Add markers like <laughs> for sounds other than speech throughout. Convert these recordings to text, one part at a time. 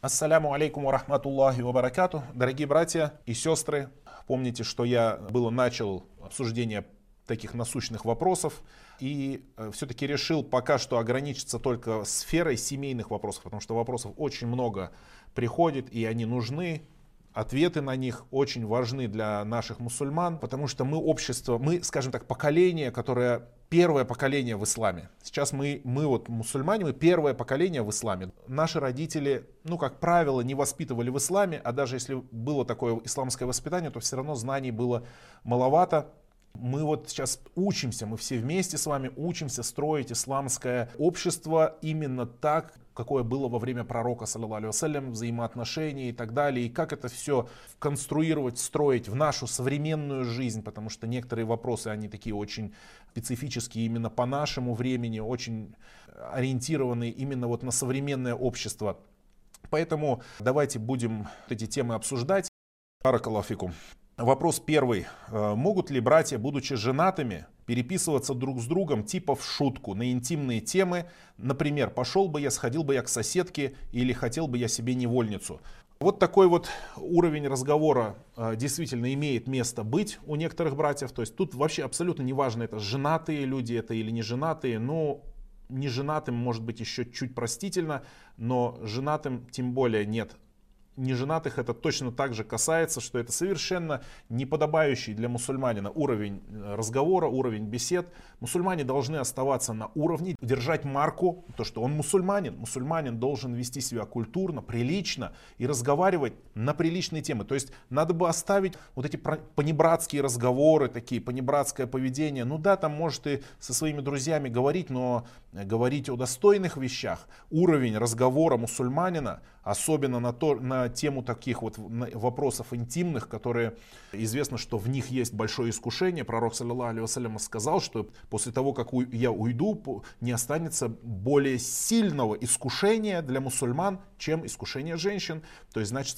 Ассаляму алейкум ва рахматуллахи ва баракату. Дорогие братья и сестры, помните, что я было начал обсуждение таких насущных вопросов и э, все-таки решил пока что ограничиться только сферой семейных вопросов, потому что вопросов очень много приходит и они нужны, ответы на них очень важны для наших мусульман, потому что мы общество, мы, скажем так, поколение, которое первое поколение в исламе. Сейчас мы, мы вот мусульмане, мы первое поколение в исламе. Наши родители, ну, как правило, не воспитывали в исламе, а даже если было такое исламское воспитание, то все равно знаний было маловато. Мы вот сейчас учимся, мы все вместе с вами учимся строить исламское общество именно так, какое было во время пророка, саллиллаху взаимоотношения и так далее, и как это все конструировать, строить в нашу современную жизнь, потому что некоторые вопросы, они такие очень специфические именно по нашему времени, очень ориентированы именно вот на современное общество. Поэтому давайте будем эти темы обсуждать. Баракалафикум. Вопрос первый. Э, могут ли братья, будучи женатыми, переписываться друг с другом типа в шутку на интимные темы? Например, пошел бы я, сходил бы я к соседке или хотел бы я себе невольницу. Вот такой вот уровень разговора э, действительно имеет место быть у некоторых братьев. То есть тут вообще абсолютно не важно, это женатые люди это или не женатые. Но не женатым может быть еще чуть простительно, но женатым тем более нет неженатых это точно так же касается, что это совершенно неподобающий для мусульманина уровень э, разговора, уровень бесед. Мусульмане должны оставаться на уровне, держать марку, то, что он мусульманин. Мусульманин должен вести себя культурно, прилично и разговаривать на приличные темы. То есть надо бы оставить вот эти понебратские разговоры, такие понебратское поведение. Ну да, там может и со своими друзьями говорить, но говорить о достойных вещах. Уровень разговора мусульманина, особенно на, то, на тему таких вот вопросов интимных, которые известно, что в них есть большое искушение. Пророк, саллиллаху сказал, что после того, как я уйду, не останется более сильного искушения для мусульман, чем искушение женщин. То есть, значит,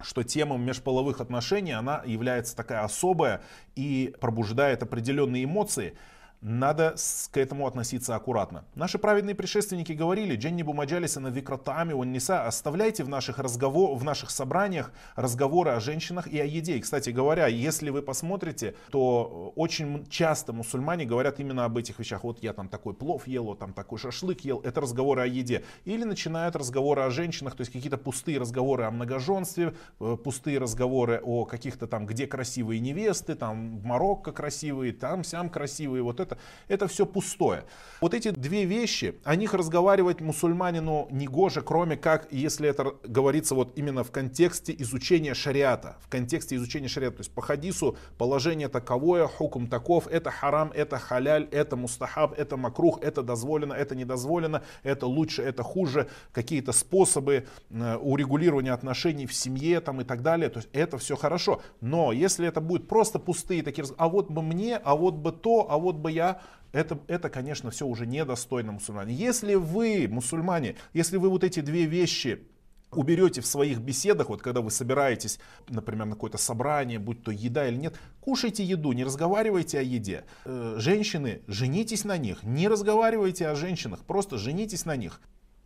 что тема межполовых отношений, она является такая особая и пробуждает определенные эмоции надо к этому относиться аккуратно. Наши праведные предшественники говорили, Дженнибу Маджалиса на викратами он неса, оставляйте в наших, разговор, в наших собраниях разговоры о женщинах и о еде. И, кстати говоря, если вы посмотрите, то очень часто мусульмане говорят именно об этих вещах. Вот я там такой плов ел, вот там такой шашлык ел. Это разговоры о еде. Или начинают разговоры о женщинах, то есть какие-то пустые разговоры о многоженстве, э, пустые разговоры о каких-то там, где красивые невесты, там в Марокко красивые, там сям красивые. Вот это это, это все пустое. Вот эти две вещи, о них разговаривать мусульманину не гоже, кроме как, если это говорится вот именно в контексте изучения шариата, в контексте изучения шариата, то есть по хадису положение таковое, хукум таков, это харам, это халяль, это мустахаб, это макрух, это дозволено, это недозволено, это лучше, это хуже, какие-то способы э, урегулирования отношений в семье там и так далее, то есть это все хорошо. Но если это будет просто пустые такие, а вот бы мне, а вот бы то, а вот бы я, это, это, конечно, все уже недостойно мусульмане. Если вы, мусульмане, если вы вот эти две вещи уберете в своих беседах, вот когда вы собираетесь, например, на какое-то собрание, будь то еда или нет, кушайте еду, не разговаривайте о еде. Э, женщины, женитесь на них, не разговаривайте о женщинах, просто женитесь на них.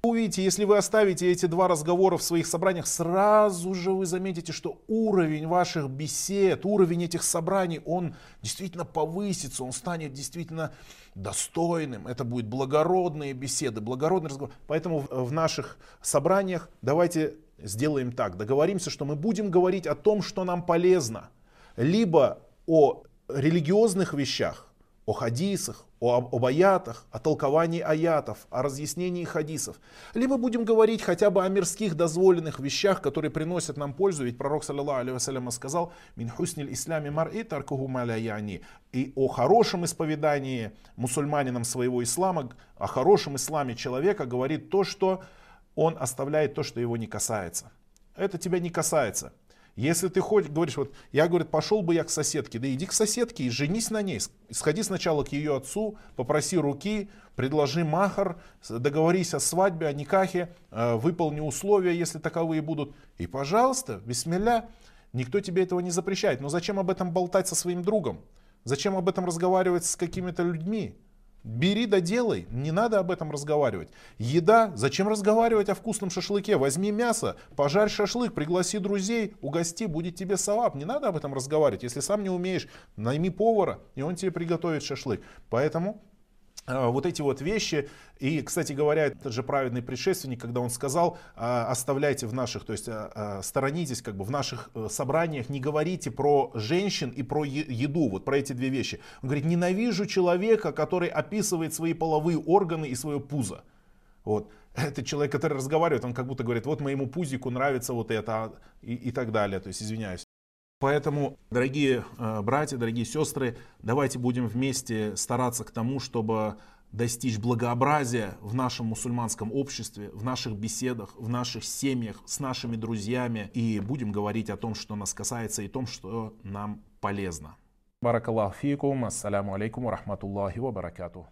Увидите, если вы оставите эти два разговора в своих собраниях, сразу же вы заметите, что уровень ваших бесед, уровень этих собраний, он действительно повысится, он станет действительно достойным. Это будут благородные беседы, благородный разговор. Поэтому в наших собраниях давайте сделаем так, договоримся, что мы будем говорить о том, что нам полезно. Либо о религиозных вещах, о хадисах, о, об аятах, о толковании аятов, о разъяснении хадисов. Либо будем говорить хотя бы о мирских дозволенных вещах, которые приносят нам пользу. Ведь пророк, саллиллаху алейhi сказал, «Мин хусниль ислами мар'i таркуху яни». И о хорошем исповедании мусульманином своего ислама, о хорошем исламе человека говорит то, что он оставляет то, что его не касается. Это тебя не касается. Если ты хоть говоришь, вот я, говорит, пошел бы я к соседке, да иди к соседке и женись на ней. Сходи сначала к ее отцу, попроси руки, предложи махар, договорись о свадьбе, о никахе, э, выполни условия, если таковые будут. И, пожалуйста, бисмилля, никто тебе этого не запрещает. Но зачем об этом болтать со своим другом? Зачем об этом разговаривать с какими-то людьми? Бери да делай, не надо об этом разговаривать. Еда, зачем разговаривать о вкусном шашлыке? Возьми мясо, пожарь шашлык, пригласи друзей, угости, будет тебе салат. Не надо об этом разговаривать. Если сам не умеешь, найми повара, и он тебе приготовит шашлык. Поэтому вот эти вот вещи. И, кстати говоря, этот же праведный предшественник, когда он сказал, а, оставляйте в наших, то есть а, сторонитесь как бы в наших э, собраниях, не говорите про женщин и про еду, вот про эти две вещи. Он говорит, ненавижу человека, который описывает свои половые органы и свое пузо. Вот. <laughs> Это человек, который разговаривает, он как будто говорит, вот моему пузику нравится вот это и, и так далее. То есть, извиняюсь. Поэтому, дорогие э, братья, дорогие сестры, давайте будем вместе стараться к тому, чтобы достичь благообразия в нашем мусульманском обществе, в наших беседах, в наших семьях, с нашими друзьями. И будем говорить о том, что нас касается, и том, что нам полезно. Баракаллаху фикум. Ассаляму алейкум ва рахматуллахи ва баракатух.